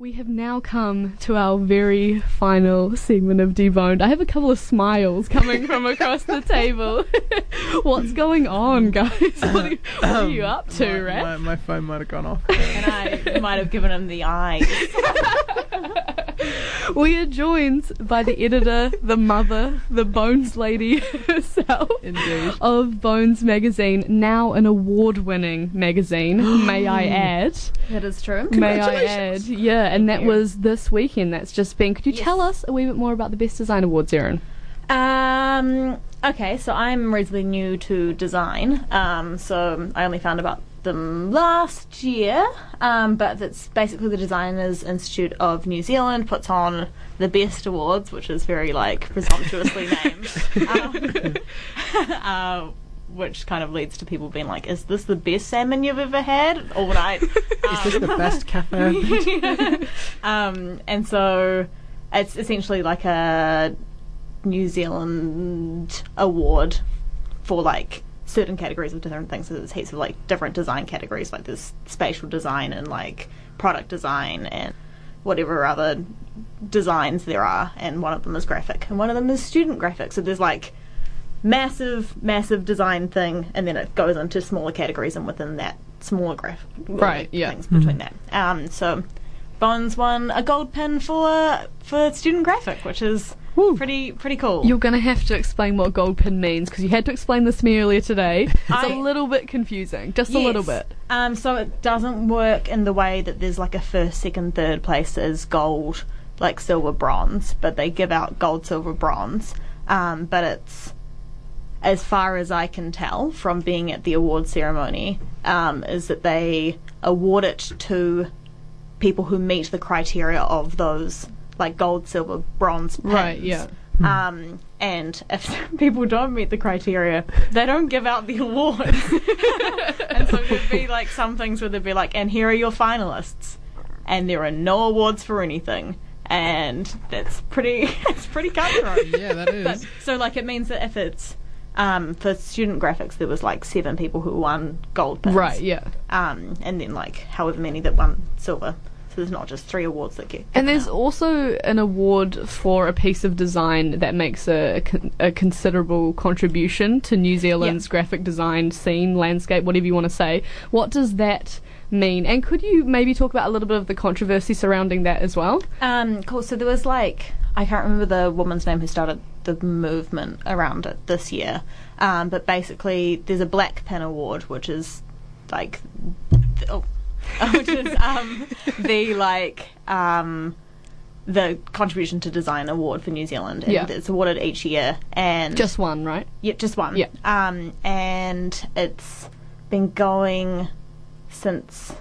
We have now come to our very final segment of Deboned. I have a couple of smiles coming from across the table. What's going on, guys? What are, what are you up to, my, Rat? My, my phone might have gone off. and I might have given him the eyes. We are joined by the editor, the mother, the Bones lady herself Indeed. of Bones magazine, now an award-winning magazine, may I add. That is true. May I add? Yeah, and that was this weekend. That's just been. Could you Yes. tell us a wee bit more about the Best Design Awards, Erin? Um. Okay, so I'm reasonably new to design. Um. So I only found about them last year. Um. But that's basically the Designers Institute of New Zealand puts on the best awards, which is very like presumptuously named. Um, uh, which kind of leads to people being like, "Is this the best salmon you've ever had all night?" Is this the best cafe? um, and so it's essentially like a New Zealand award for like certain categories of different things. So there's heaps of like different design categories, like there's spatial design and like product design and whatever other designs there are. And one of them is graphic, and one of them is student graphic. So there's like massive, massive design thing, and then it goes into smaller categories, and within that, smaller graph, Right, yeah. things between that. Um, so Bones won a gold pin for for student graphic, which is Woo. pretty pretty cool. You're going to have to explain what gold pin means because you had to explain this to me earlier today. It's I- a little bit confusing, just a little bit. Um, so it doesn't work in the way that there's like a first, second, third place is gold, like silver, bronze, but they give out gold, silver, bronze. Um, but it's as far as I can tell from being at the award ceremony, um, is that they award it to people who meet the criteria of those like gold, silver, bronze pins. Right, yeah. Um, and if people don't meet the criteria, they don't give out the award. and so there'd be like some things where they'd be like, and here are your finalists, and there are no awards for anything, and that's pretty, it's pretty cutthroat. yeah, that is. But, so like it means that if it's um, for student graphics, there was like seven people who won gold pins, Right, yeah. Um, and then like however many that won silver. So there's not just three awards that get. And there's out. also an award for a piece of design that makes a, a considerable contribution to New Zealand's graphic design scene, landscape, whatever you want to say. What does that mean? And could you maybe talk about a little bit of the controversy surrounding that as well? Um, cool. So there was like I can't remember the woman's name who started the movement around it this year, um, but basically there's a Black Pin Award, which is like, oh, which is um, the like um, the contribution to design award for New Zealand, and Yeah. it's awarded each year, and Just one, right? yeah, just one. Yeah. Um, and it's been going since.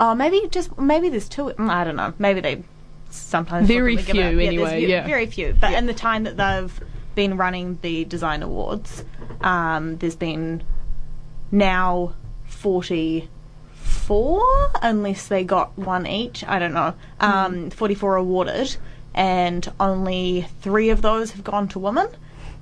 Oh, maybe just maybe there's two. mm, I don't know. Maybe they sometimes Very flippantly give few anyway, ve- yeah. very few. But in the time that they've been running the design awards, um, there's been now forty four, unless they got one each. I don't know. Um, forty four awarded, and only three of those have gone to women.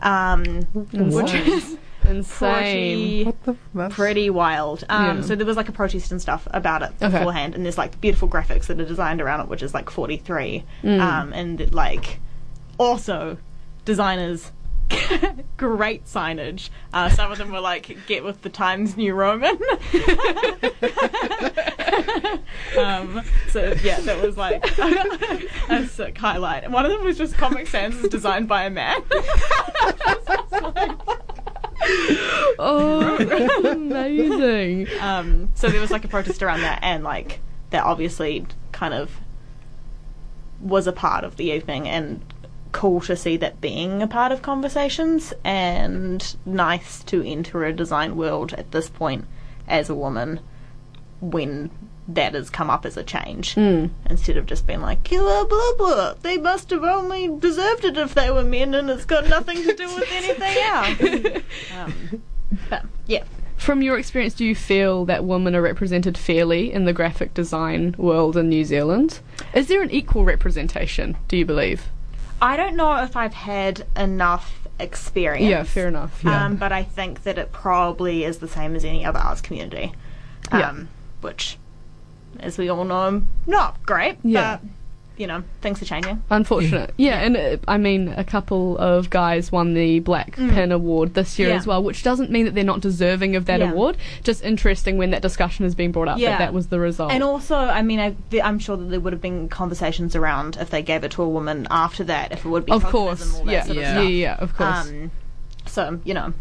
Um, which is Insane. pretty what the? That's, pretty wild. Um, Yeah. So there was like a protest and stuff about it Okay. beforehand, and there's like beautiful graphics that are designed around it, which is like 43. Mm. Um, and like also designers. Great signage. Uh, some of them were like, "Get with the Times New Roman." um, so yeah, that was like a sick highlight. One of them was just Comic Sans is designed by a man. Oh, amazing. Um, so there was like a protest around that, and like that obviously kind of was a part of the evening, and cool to see that being a part of conversations, and nice to enter a design world at this point as a woman when that has come up as a change Mm. instead of just being like blah blah blah they must have only deserved it if they were men and it's got nothing to do with anything else um, but yeah From your experience, do you feel that women are represented fairly in the graphic design world in New Zealand? Is there an equal representation, do you believe? I don't know if I've had enough experience. Yeah, fair enough. Yeah. Um, but I think that it probably is the same as any other arts community. Yeah. Um, which as we all know, not great. Yeah. But, you know, things are changing. Unfortunate. Yeah, and uh, I mean, a couple of guys won the Black Pin Award this year Mm. Yeah. as well, which doesn't mean that they're not deserving of that Yeah. award. Just interesting when that discussion has been brought up Yeah. that that was the result. And also, I mean, I, I'm sure that there would have been conversations around if they gave it to a woman after that, if it would be of tokenism, course, all that yeah, sort of yeah, yeah, of course. Um, so you know,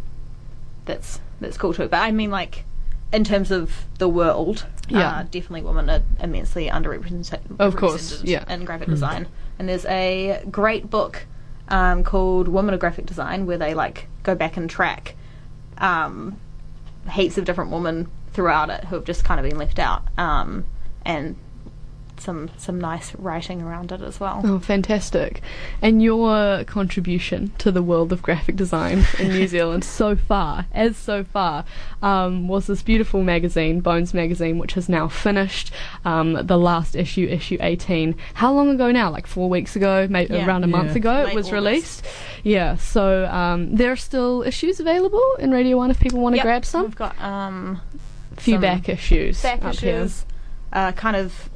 that's that's cool too. But I mean, like in terms of the world, Yeah. uh, definitely women are immensely underrepresented. Of course, yeah. in graphic design. And there's a great book um, called Women of Graphic Design where they like go back and track um, heaps of different women throughout it who have just kind of been left out, um, and some some nice writing around it as well. Oh, fantastic. And your contribution to the world of graphic design in New Zealand so far, as so far, um, was this beautiful magazine, Bones Magazine, which has now finished. Um, the last issue, issue 18. How long ago now? Like four weeks ago, maybe Yeah. around a month Yeah. ago, it was August. released. Yeah, so um, there are still issues available in Radio 1 if people want to Yep, grab some. We've got um, A few back issues. back up here. issues, uh, kind of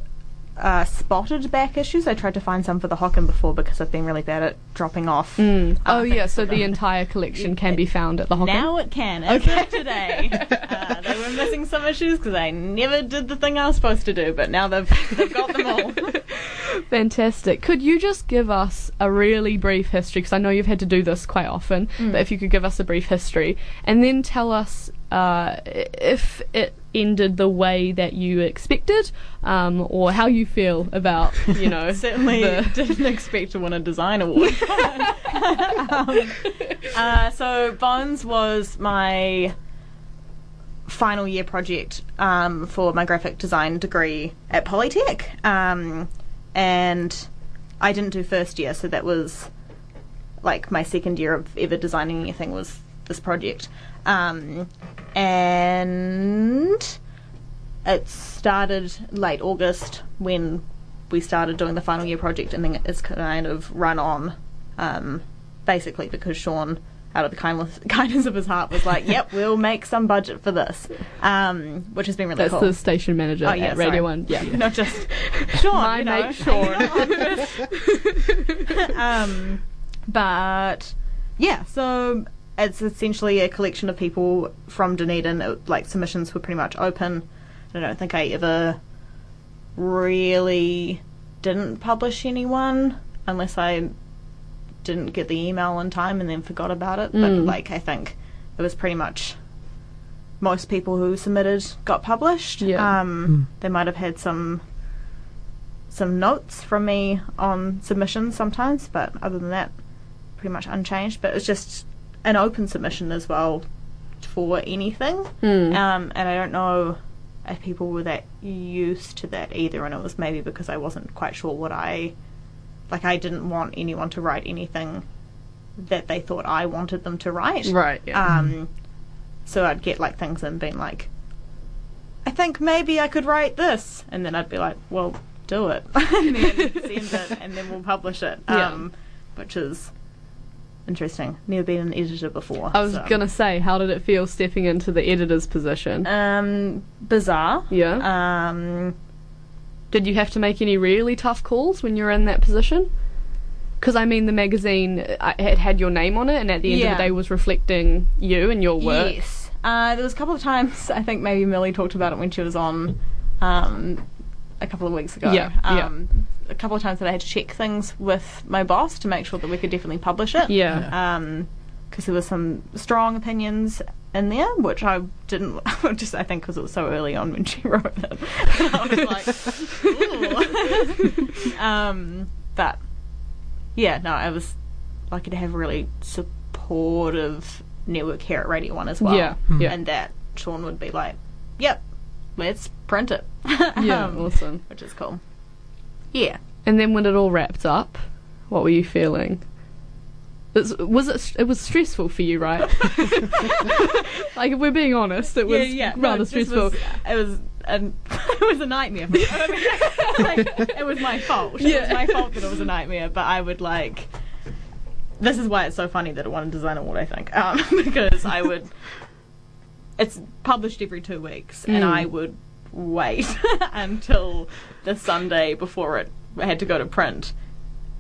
uh, spotted back issues. I tried to find some for the Hocken before because I've been really bad at dropping off. Mm. uh, Oh, yeah, so the them. entire collection can be found at the Hocken. Now it can. Okay. today, uh, they were missing some issues because I never did the thing I was supposed to do, but now they've they've got them all. Fantastic. Could you just give us a really brief history? Because I know you've had to do this quite often, Mm. but if you could give us a brief history and then tell us uh, if it ended the way that you expected um, or how you feel about, you know, Certainly the- didn't expect to win a design award. um, uh, so Bones was my final year project um, for my graphic design degree at Polytech, um, and I didn't do first year, so that was like my second year of ever designing anything was this project, um, and it started late August when we started doing the final year project, and then it's kind of run on, um, basically because Sean, out of the kindness, kindness of his heart, was like, "Yep, we'll make some budget for this," um, which has been really That's cool. the station manager Oh, yeah, at Radio sorry. 1. Yeah. Not just Sean, My you know, mate Sean. um, but yeah, so it's essentially a collection of people from Dunedin. It- Like submissions were pretty much open. I don't think I ever really didn't publish anyone unless I didn't get the email in time and then forgot about it. But Mm. like I think it was pretty much most people who submitted got published. Yeah. Um, They might have had some some notes from me on submissions sometimes, but other than that, pretty much unchanged. But it's just an open submission as well for anything. Mm. Um, and I don't know if people were that used to that either, and it was maybe because I wasn't quite sure what I like. I didn't want anyone to write anything that they thought I wanted them to write. Right, yeah. Um, so I'd get like things and being like, I think maybe I could write this, and then I'd be like, well, do it, and then send it, and then we'll publish it. Yeah. Um, which is interesting. Never been an editor before. I was so. going to say, how did it feel stepping into the editor's position? Um, bizarre. yeah. Um, Did you have to make any really tough calls when you were in that position? Because I mean, the magazine uh, it had your name on it, and at the end of the day, was reflecting you and your work. Yes. Uh, there was a couple of times, I think maybe Millie talked about it when she was on um, a couple of weeks ago. Yeah, yeah. A couple of times that I had to check things with my boss to make sure that we could definitely publish it. Yeah. Um 'cause because there were some strong opinions in there, which I didn't, just I think because it was so early on when she wrote it. I was like, ooh. um, but yeah, no, I was lucky to have a really supportive network here at Radio One as well. Yeah, yeah. and that Sean would be like, "Yep, let's print it." Yeah, Um, awesome. which is cool. Yeah, And then when it all wrapped up, what were you feeling? It's, was it? It was stressful for you, right? like if we're being honest, it was rather No, stressful. Was, it was and it was a nightmare. For me. I mean, like, it was my fault. It Yeah. was my fault that it was a nightmare. But I would like. This is why it's so funny that it won a design award. I think um, because I would. It's published every two weeks, and Mm. I would wait until the Sunday before it had to go to print.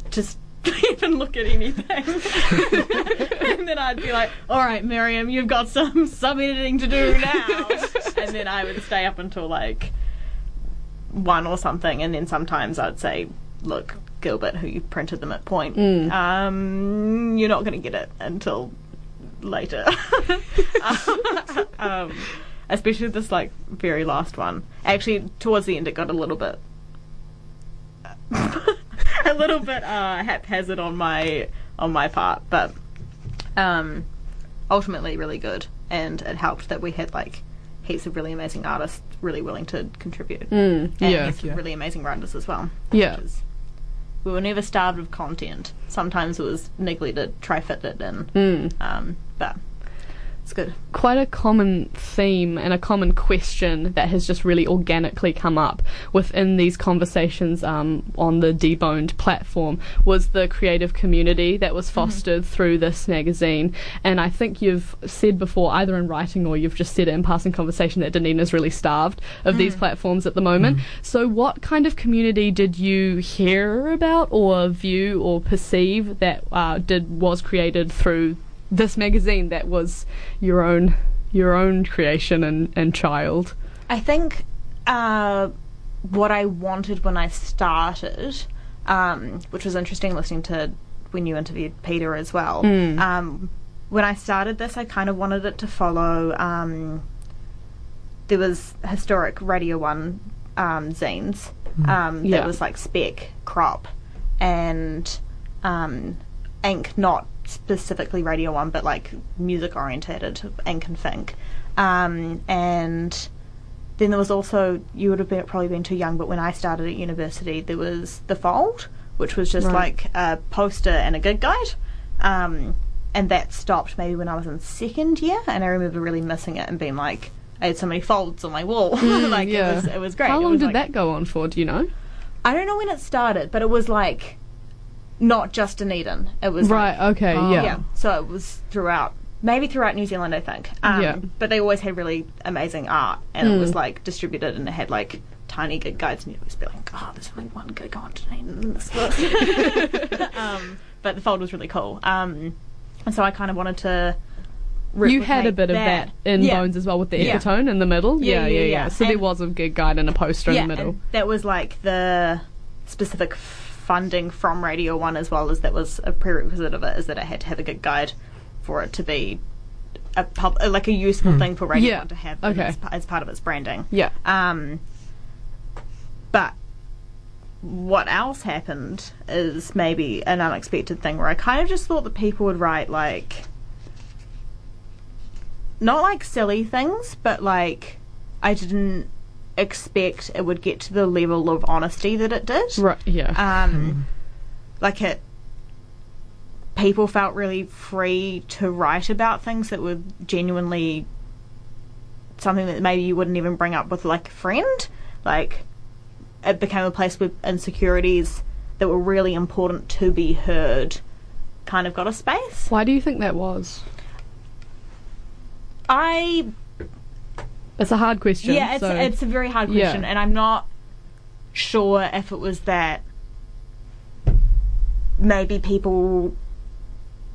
Just even look at anything. and then I'd be like, all right, Miriam, you've got some sub editing to do now. and then I would stay up until like one or something. And then sometimes I'd say, look, Gilbert, who you printed them at Point, um, you're not going to get it until later. um, especially this like very last one. Actually, towards the end, it got a little bit, a little bit uh, haphazard on my on my part, but um, ultimately really good, and it helped that we had like heaps of really amazing artists really willing to contribute, Mm, and yeah. heaps Yeah. really amazing writers as well. Yeah. is- we were never starved of content. Sometimes it was niggly to try fit it in, Mm. um, but it's good. quite a common theme and a common question that has just really organically come up within these conversations um, on the deboned platform was the creative community that was fostered through this magazine. And i think you've said before either in writing or you've just said it in passing conversation that dunedin is really starved of these platforms at the moment. So what kind of community did you hear about or view or perceive that uh, did was created through this magazine that was your own your own creation and, and child. I think uh, what I wanted when I started, um, which was interesting listening to when you interviewed Peter as well. Mm. Um, when I started this, I kind of wanted it to follow. Um, there was historic Radio One um, zines um, Yeah. that was like Spec, Crop, and um, Ink, not specifically Radio One, but like music orientated, Ink and Fink. Um, and then there was also you would have been, probably been too young, but when I started at university, there was the Fold, which was just Right. like a poster and a gig guide. Um, and that stopped maybe when I was in second year, and I remember really missing it and being like, I had so many folds on my wall, like yeah. it was it was great. How long did like- that go on for? Do you know? I don't know when it started, but it was like not just Dunedin. It was Right. like, Okay. Oh. yeah. yeah. So it was throughout, maybe throughout New Zealand, I think. Um, Yeah. But they always had really amazing art, and it Mm. was like distributed, and it had like tiny gig guides, and you'd always be like, "Oh, there's only one gig on Dunedin in this book." um, but the fold was really cool, um, and so I kind of wanted to. You had a bit of that in Yeah. Bones as well with the Yeah. epitone in the middle. Yeah, yeah, yeah. So there was a gig guide and a poster yeah, in the middle. and that was like the specific funding from Radio One as well as that was a prerequisite of it is that it had to have a good guide for it to be a pub, uh, like a useful thing for Radio Yeah, One to have okay. as, as part of its branding. Yeah. Um, but what else happened is maybe an unexpected thing where I kind of just thought that people would write like not like silly things, but like I didn't expect it would get to the level of honesty that it did. Right. Yeah. Um, like it, people felt really free to write about things that were genuinely something that maybe you wouldn't even bring up with like a friend. Like it became a place where insecurities that were really important to be heard kind of got a space. Why do you think that was? I It's a hard question. Yeah, it's so- it's a very hard Yeah. question, and I'm not sure if it was that maybe people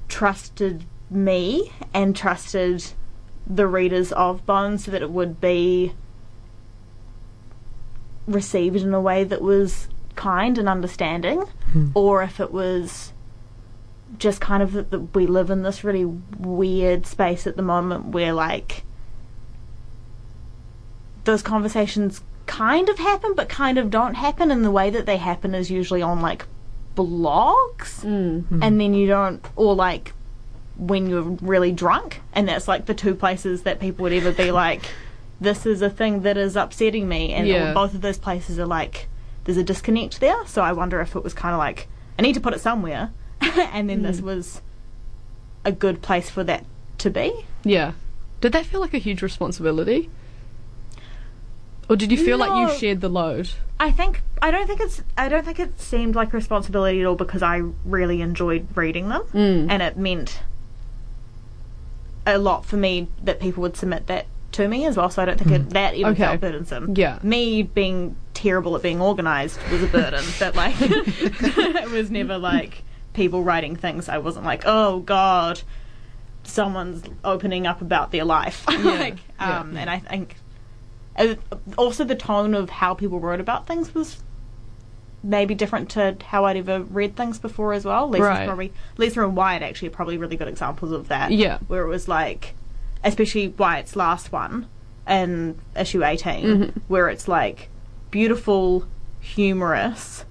trusted me and trusted the readers of Bones so that it would be received in a way that was kind and understanding, hmm. or if it was just kind of that we live in this really weird space at the moment where like those conversations kind of happen but kind of don't happen and the way that they happen is usually on like blogs Mm. and then you don't or like when you're really drunk and that's like the two places that people would ever be like this is a thing that is upsetting me and Yeah. both of those places are like there's a disconnect there so i wonder if it was kind of like i need to put it somewhere and then this was a good place for that to be Yeah. Did that feel like a huge responsibility? Or did you feel like No. you shared the load? I think I don't think it's I don't think it seemed like responsibility at all because I really enjoyed reading them Mm. and it meant a lot for me that people would submit that to me as well, so I don't think it, that even Okay. felt burdensome. Yeah. Me being terrible at being organised was a burden, but like it was never like people writing things. I wasn't like, oh god, someone's opening up about their life. like, Yeah. um, and I think also the tone of how people wrote about things was maybe different to how I'd ever read things before as well. Lisa's Right. probably Lisa and Wyatt actually are probably really good examples of that. Yeah. Where it was like especially Wyatt's last one in issue 18 Mm-hmm. where it's like beautiful, humorous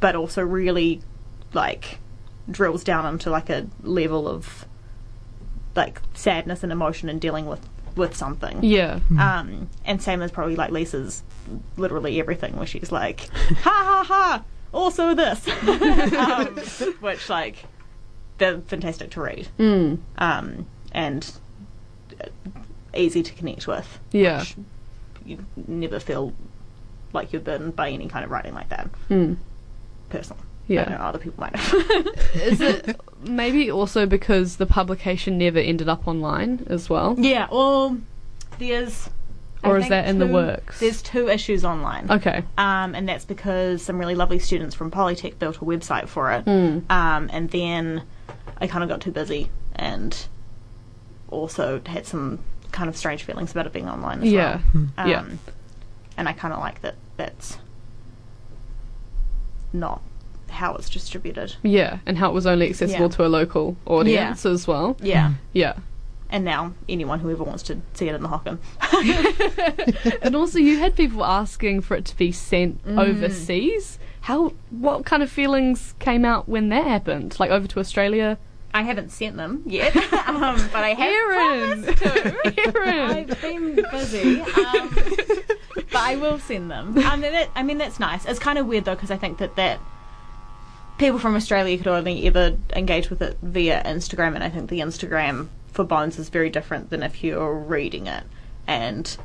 but also really like drills down into like a level of like sadness and emotion and dealing with with something. Yeah. Um, and same as probably like Lisa's literally everything, where she's like, ha ha ha, also this, um, which like they're fantastic to read, Mm. um, and uh, easy to connect with. Yeah. which You never feel like you're burdened by any kind of writing like that, Mm. personally. Yeah. I don't know, other people might have. Is it maybe also because the publication never ended up online as well? yeah, well, there's. I Or is think that in the works? There's two issues online. Okay. um, and that's because some really lovely students from Polytech built a website for it. Mm. Um, and then I kind of got too busy and also had some kind of strange feelings about it being online as Yeah. well. Um, Yeah. And I kind of like that that's not how it's distributed. Yeah, and how it was only accessible Yeah. to a local audience as well. Yeah. Yeah. And now anyone who ever wants to see it in the Hocken. And also you had people asking for it to be sent Mm. overseas. How what kind of feelings came out when that happened? Like over to Australia? I haven't sent them yet, um, but I have Erin! promised to. Erin! I've been busy, um, but I will send them. I mean, that, I mean that's nice. It's kind of weird though because I think that that people from Australia could only ever engage with it via Instagram, and I think the Instagram for Bones is very different than if you're reading it, and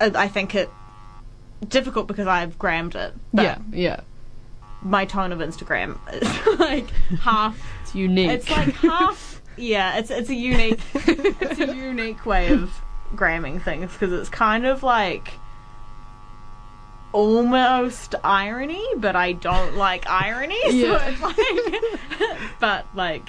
I think it difficult because I've grammed it. Yeah, yeah. my tone of Instagram is like half It's unique. it's like half. Yeah, it's it's a unique it's a unique way of gramming things because it's kind of like almost irony, but I don't like irony. So Yeah. it's like, but like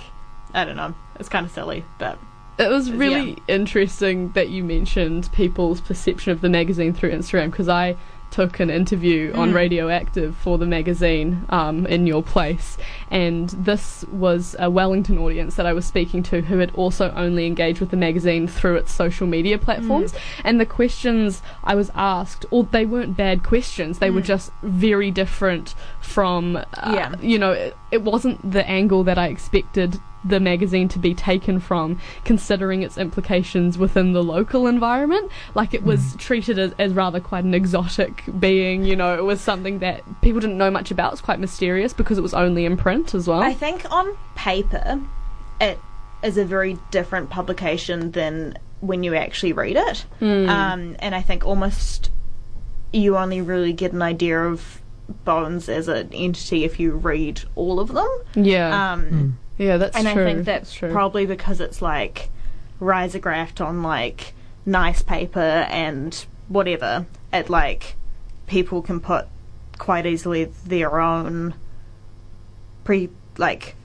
I don't know. It's kind of silly, but It was really Yeah. interesting that you mentioned people's perception of the magazine through Instagram because I took an interview Mm. on Radioactive for the magazine um, in your place, and this was a Wellington audience that I was speaking to who had also only engaged with the magazine through its social media platforms. And the questions I was asked, or they weren't bad questions, they were just very different from, uh, Yeah. you know, it, it wasn't the angle that I expected the magazine to be taken from, considering its implications within the local environment. Like it was treated as, as rather quite an exotic being, you know, it was something that people didn't know much about. It's quite mysterious because it was only in print as well. I think on paper it is a very different publication than when you actually read it. Hmm. Um, and I think almost you only really get an idea of Bones as an entity if you read all of them. yeah. Um, yeah, that's and true. I think that's true. probably because it's like risographed on like nice paper and whatever. It like people can put quite easily their own pre like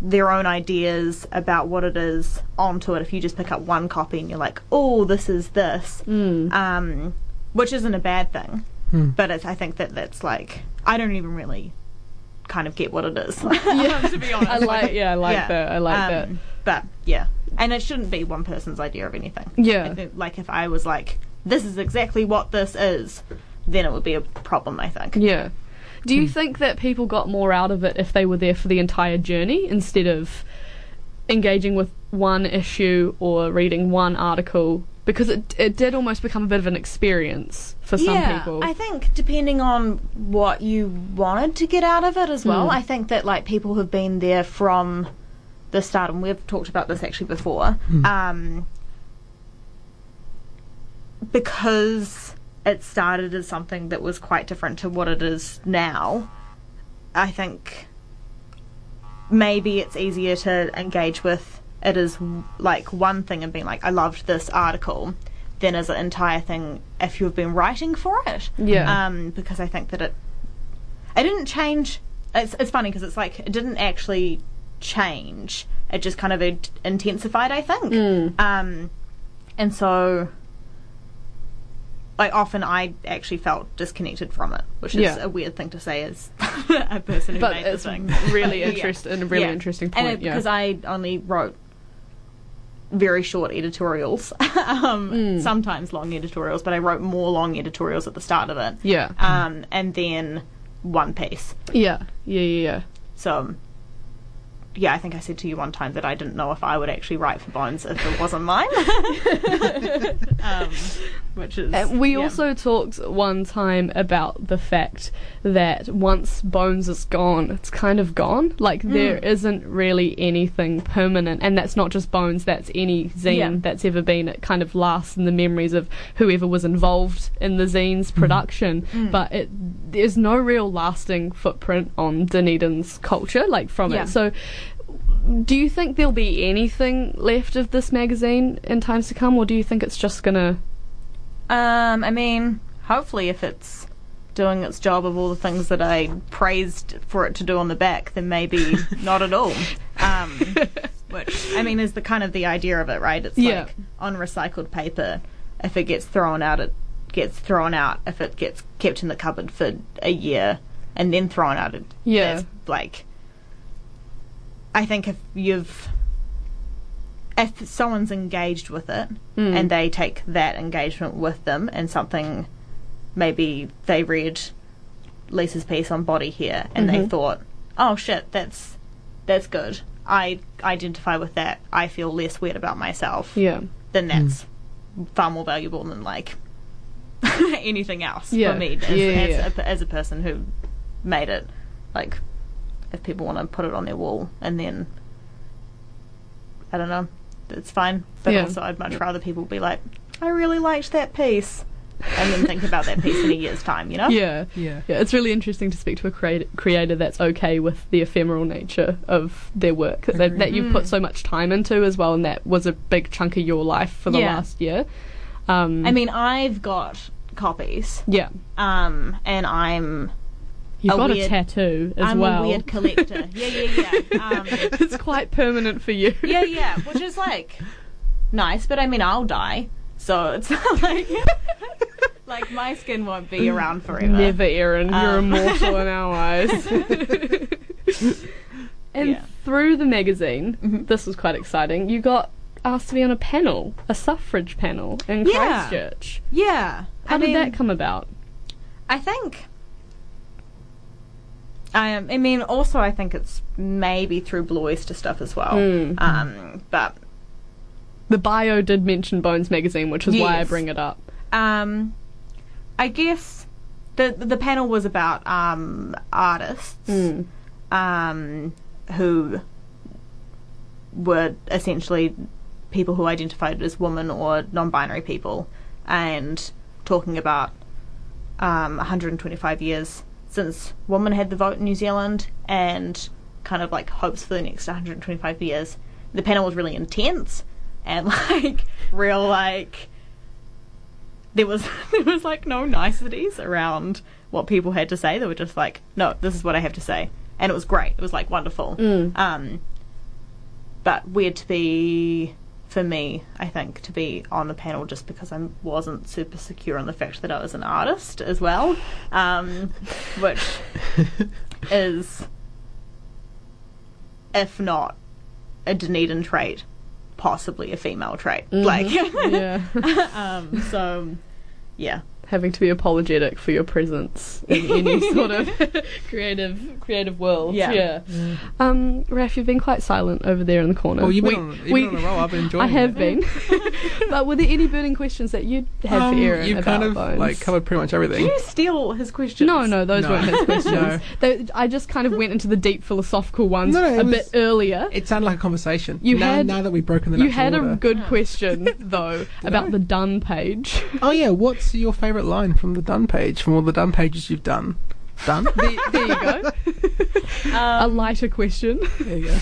their own ideas about what it is onto it if you just pick up one copy and you're like, oh, this is this. Mm. Um, which isn't a bad thing, Hmm. but it's, I think that that's like I don't even really kind of get what it is. yeah. to be honest, I like, yeah, I like Yeah. that. I like that. Um, But yeah, and it shouldn't be one person's idea of anything. Yeah. Think, like if I was like, this is exactly what this is, then it would be a problem. I think. Yeah. Do Hmm. you think that people got more out of it if they were there for the entire journey instead of engaging with one issue or reading one article? Because it it did almost become a bit of an experience for some yeah, people. I think depending on what you wanted to get out of it as well. Mm. I think that like people have been there from the start, and we've talked about this actually before. Um, because it started as something that was quite different to what it is now. I think maybe it's easier to engage with it is like one thing and being like, I loved this article, then as an entire thing if you've been writing for it. Yeah. Um, because I think that it it didn't change. It's it's funny because it's like it didn't actually change. It just kind of in- intensified, I think. Mm. Um, and so. Like often, I actually felt disconnected from it, which is Yeah. a weird thing to say as a person who but made the it's thing. really Yeah. interesting, a really Yeah. interesting point. yeah. because I only wrote very short editorials, um, Mm. sometimes long editorials, but I wrote more long editorials at the start of it, yeah. um, and then one piece. yeah. Yeah. Yeah. Yeah. So, yeah, I think I said to you one time that I didn't know if I would actually write for Bones if it wasn't mine. um, which is And we yeah. also talked one time about the fact that once Bones is gone, it's kind of gone. Like Mm. there isn't really anything permanent, and that's not just Bones. That's any zine Yeah. that's ever been. It kind of lasts in the memories of whoever was involved in the zine's production. Mm. But it there's no real lasting footprint on Dunedin's culture, like from Yeah. it. So. Do you think there'll be anything left of this magazine in times to come, or do you think it's just gonna Um, I mean, hopefully, if it's doing its job of all the things that I praised for it to do on the back, then maybe not at all. Um, which I mean is the kind of the idea of it, right? It's Yeah. like on recycled paper. If it gets thrown out, it gets thrown out. If it gets kept in the cupboard for a year and then thrown out, it, Yeah. like. I think if you've if someone's engaged with it Mm. and they take that engagement with them and something maybe they read Lisa's piece on body here and they Mhm. thought, "Oh shit, that's that's good. I identify with that. I feel less weird about myself." Yeah. Then that's far more valuable than like anything else Yeah. for me as, Yeah, yeah, as, yeah. A, as a person who made it. Like, if people want to put it on their wall and then I don't know, it's fine. But Yeah. also, I'd much rather people be like, "I really liked that piece," and then think about that piece in a year's time. You know? Yeah. Yeah. Yeah, it's really interesting to speak to a creat- creator that's okay with the ephemeral nature of their work that, Agreed. that you've put Mm. so much time into as well, and that was a big chunk of your life for the Yeah. last year. Um, I mean, I've got copies, yeah, um, and I'm you've a got a tattoo as I'm well. a weird collector. yeah, yeah, yeah. Um, it's quite permanent for you. yeah, yeah, which is like nice, but I mean, I'll die, so it's not like like my skin won't be around forever. Never, Erin. You're Um. immortal in our eyes. and Yeah. through the magazine, Mhm. this was quite exciting. You got asked to be on a panel, a suffrage panel in Yeah. Christchurch. Yeah, How I did mean, that come about? I think. Um, I mean, also, I think it's maybe through Blue Oyster stuff as well. Mm. Um, but The bio did mention Bones magazine, which is why I bring it up. um, I guess the the panel was about um, artists Mm. um, who were essentially people who identified as women or non-binary people, and talking about um, 125 years since women had the vote in New Zealand, and kind of like hopes for the next 125 years. The panel was really intense and like real like there was there was like no niceties around what people had to say. They were just like, no, this is what I have to say, and it was great. It was like wonderful. Mm. Um, but weird to be for me, I think, to be on the panel just because I wasn't super secure on the fact that I was an artist as well, um, which is, if not a Dunedin trait, possibly a female trait. Mhm. Like, yeah. um, so yeah, Having to be apologetic for your presence in any sort of creative creative world. Yeah. Yeah. Um, Raf, you've been quite silent over there in the corner. Well, you've been, We- on, you've we- been on a roll. I've been enjoying it. I have it. been. but were there any burning questions that you had Um, for Erin You've about kind of Bones? like covered pretty much did everything. you steal his questions? No, no, those No. weren't his questions. No. They, I just kind of went into the deep philosophical ones No, no, a was- bit earlier. It sounded like a conversation. You now, had- now that we've broken the You natural had a good question though about I? the done page. Oh yeah, what's your favourite line from the done page? From all the done pages you've done, done. there, there you go. a Um, lighter question. there you go.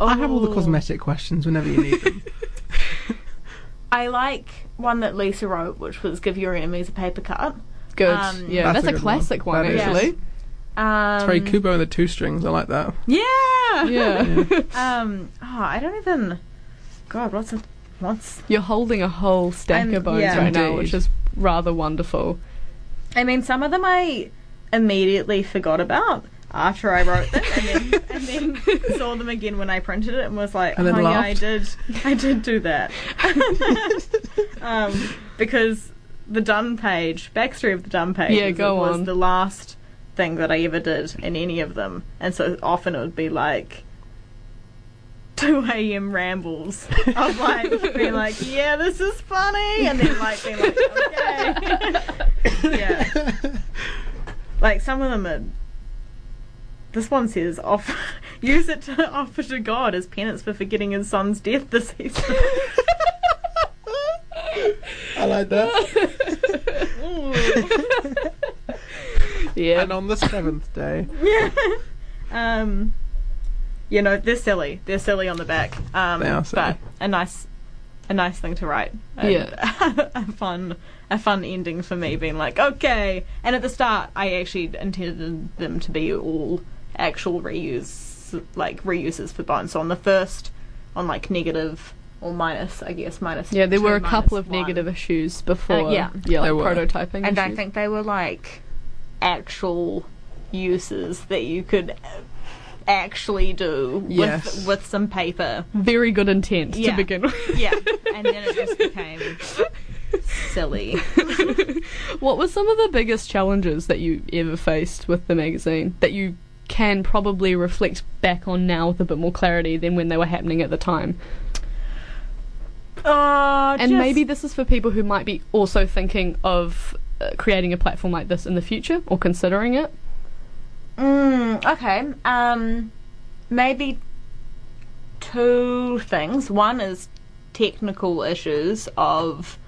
I have all the Oh. cosmetic questions whenever you need them. I like one that Lisa wrote, which was "Give your enemies a paper cut." Good. Um, yeah, That's that's, a a, classic one. one, That is. actually. Um, It's very Kubo and the two strings. I like that. Yeah. Yeah. Um. Oh, I don't even. God, what's a, what's? You're holding a whole stack I'm- of bones yeah. right now, which is rather wonderful. I mean, some of them I immediately forgot about after I wrote them, and then and then saw them again when I printed it, and was like, And oh then yeah, I did, I did do that. um, because the done page, backstory of the done page, Yeah, go was on. the last thing that I ever did in any of them, and so often it would be like. 2 a.m. rambles of like being like, yeah, this is funny, and then like being like, okay, yeah. Like some of them are. This one says, "Off, use it to offer to God as penance for forgetting his son's death this season." I like that. Yeah. and on the seventh day, yeah. Um, you know, they're silly. They're silly on the back. Um, They are silly. but a nice, a nice thing to write. And Yeah. a fun, a fun ending for me, being like, okay. And at the start, I actually intended them to be all actual reuse, like reuses for bones. So on the first, on like negative or minus, I guess minus. Yeah, there two, were a couple of one. negative issues before. Uh, yeah. yeah, like There were. prototyping. and I think they were like actual uses that you could actually do Yes. with with some paper. very good intent Yeah. to begin with. Yeah, and then it just became silly. what were some of the biggest challenges that you ever faced with the magazine that you can probably reflect back on now with a bit more clarity than when they were happening at the time? Uh, And maybe this is for people who might be also thinking of uh, creating a platform like this in the future or considering it. Mm, okay. Um, maybe two things. One is technical issues of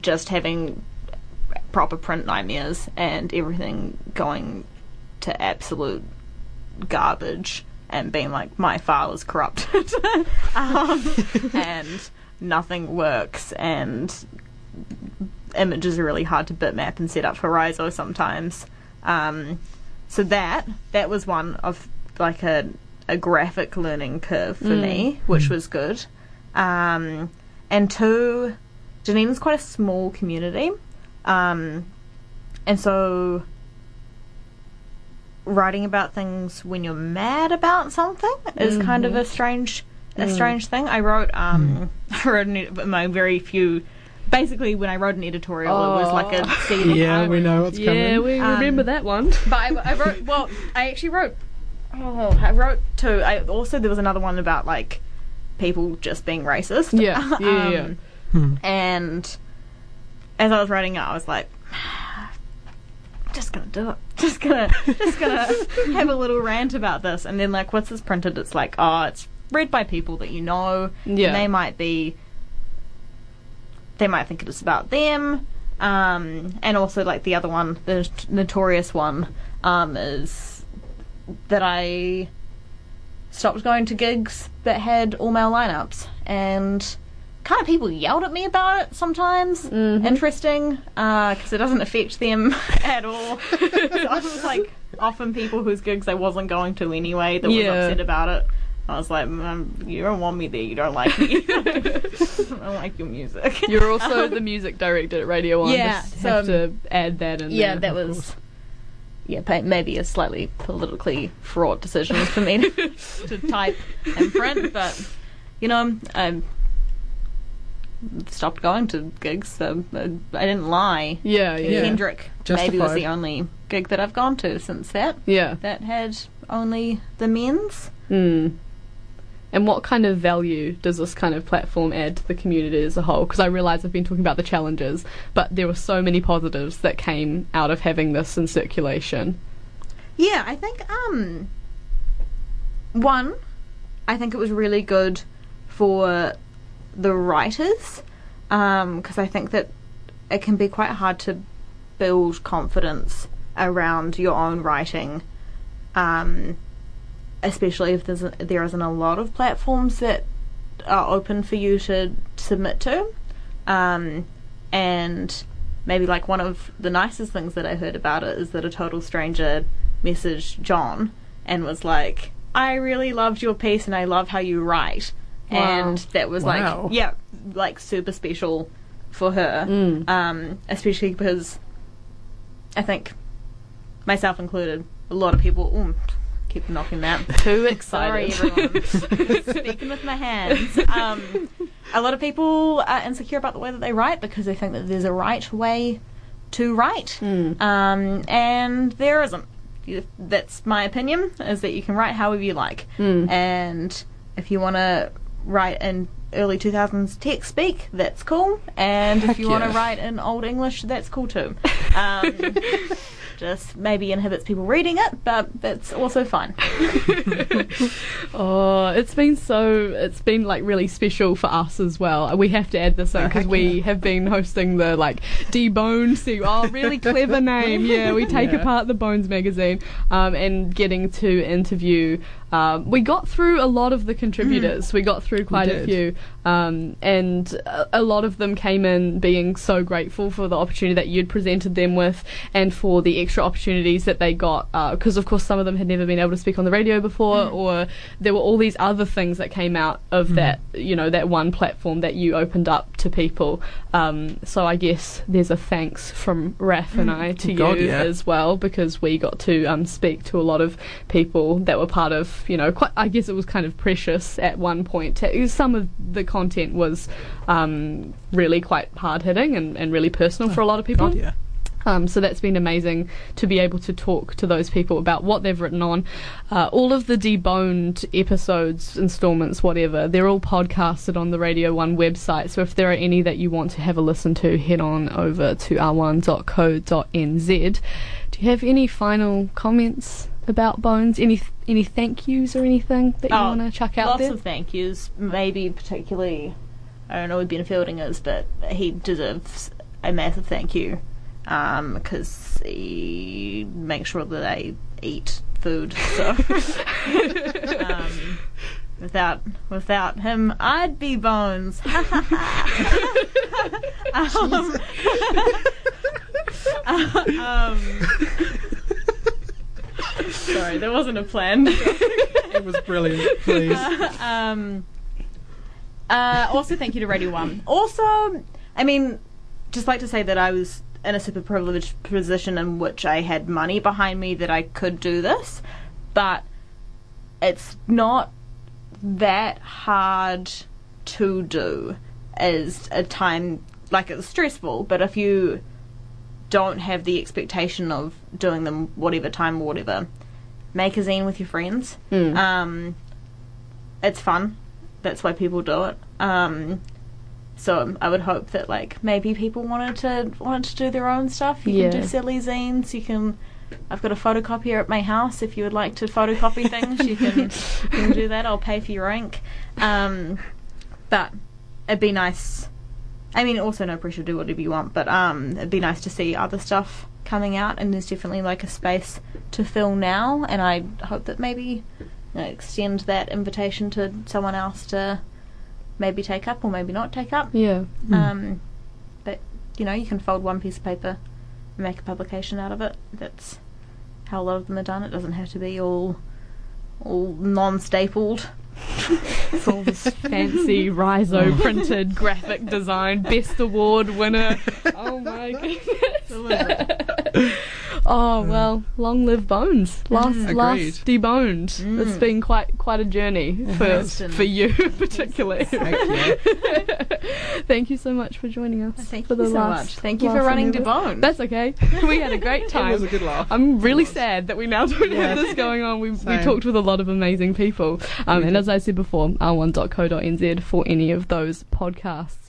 just having proper print nightmares and everything going to absolute garbage and being like my file is corrupted um, and nothing works and images are really hard to bitmap and set up for Riso sometimes. Um, so that that was one of like a a graphic learning curve for me, which was good. Um, and two, Dunedin's quite a small community, um, and so writing about things when you're mad about something is kind of a strange a strange thing. I wrote um I wrote my very few. Basically, when I wrote an editorial, it was like a scene of yeah, we know what's Yeah, coming. Yeah, we Um, remember that one. but I, I wrote. Well, I actually wrote. Oh, I wrote two. I also there was another one about like people just being racist. Yeah, yeah, yeah. Um, Hmm. And as I was writing it, I was like, just gonna do it. Just gonna, just gonna have a little rant about this. And then like, once it's printed, it's like, oh, it's read by people that you know. Yeah. And they might be. They might think it's about them. Um, and also like the other one, the notorious one, um, is that I stopped going to gigs that had all male lineups and kind of people yelled at me about it sometimes Mhm. interesting because it doesn't affect them at all so i was like often people whose gigs i wasn't going to anyway that was upset about it i was like mm, you don't want me there you don't like me i don't like your music You're also the music director at Radio One. Yeah, just so- have to add that in. yeah there. that was yeah, maybe a slightly politically fraught decision for me to, to type and print, but you know, I stopped going to gigs, so I, I didn't lie. Yeah, yeah, Kendrick maybe was the only gig that I've gone to since that yeah. that had only the men's. Mm. And what kind of value does this kind of platform add to the community as a whole? Because I realise I've been talking about the challenges, but there were so many positives that came out of having this in circulation. Yeah, I think um one, I think it was really good for the writers because I think that it can be quite hard to build confidence around your own writing um, especially if there's a, there isn't a lot of platforms that are open for you to submit to. Um, and maybe like one of the nicest things that I heard about it is that a total stranger messaged John and was like, I really loved your piece and I love how you write. Wow. And that was Wow. like, yeah, like super special for her. Mm. Um, especially because I think, myself included, a lot of people, ooh, keep knocking that. Too Sorry, excited. everyone. Speaking with my hands. Um, a lot of people are insecure about the way that they write because they think that there's a right way to write, Mm. um, and there isn't. That's my opinion. Is that you can write however you like, Mm. and if you want to write in early 2000s text speak, that's cool. And Heck if you want to write in old English, that's cool too. Um, just maybe inhibits people reading it, but that's also fine. Oh, it's been so. It's been like really special for us as well. We have to add this in because we have been hosting the like deboned. See, oh, really clever name. Yeah, we take Yeah. apart the Bones magazine um, and getting to interview. Um, we got through a lot of the contributors. We got through quite a few, um, and a, a lot of them came in being so grateful for the opportunity that you'd presented them with, and for the extra opportunities that they got. Because of course, some of them had never been able to speak on the radio before, or there were all these other things that came out of that, you know, that one platform that you opened up to people. Um, so I guess there's a thanks from Raf and I to God, you yeah. as well because we got to um, speak to a lot of people that were part of, you know, quite, I guess it was kind of precious at one point. Some of the content was um, really quite hard hitting and, and really personal for a lot of people. God, yeah. Um, so that's been amazing to be able to talk to those people about what they've written on. Uh, all of the deboned episodes, installments, whatever, they're all podcasted on the Radio 1 website. So if there are any that you want to have a listen to, head on over to r1.co.nz. Do you have any final comments about Bones? Any any thank yous or anything that you Oh, want to chuck out Lots there? of thank yous. Maybe particularly, I don't know who Ben Fielding is, but he deserves a massive thank you because he makes sure that I eat food. So um, without without him, I'd be bones. um, um, sorry, there wasn't a plan. It was brilliant. Please. um, uh, also, thank you to Radio One. Also, I mean, just like to say that I was in a super privileged position in which I had money behind me that I could do this, but it's not that hard to do as a time like it's stressful, but if you don't have the expectation of doing them whatever time or whatever, make a zine with your friends. Mm. Um, it's fun. That's why people do it. Um, so I would hope that like maybe people wanted to wanted to do their own stuff. You can do silly zines. You can. I've got a photocopier at my house. If you would like to photocopy things, you can you can do that. I'll pay for your ink. Um, but it'd be nice. I mean, also no pressure. Do whatever you want. But um, it'd be nice to see other stuff coming out. And there's definitely like a space to fill now. And I hope that maybe you know, extend that invitation to someone else to maybe take up or maybe not take up. yeah. Um, but you know, you can fold one piece of paper and make a publication out of it. That's how a lot of them are done. It doesn't have to be all all non-stapled. It's all this fancy Riso printed graphic design best award winner. Oh my goodness. Oh mm. well, long live Bones. Last mm. Agreed. last deboned. It's mm. been quite quite a journey for for you particularly. Heck Thank you so much for joining us. Thank for you so last much. Thank you for running and Deboned. That's okay. We had a great time. It was a good laugh. I'm really sad that we now don't Yeah. have this going on. We, we talked with a lot of amazing people. Um, and did. as I said before, r1.co.nz for any of those podcasts.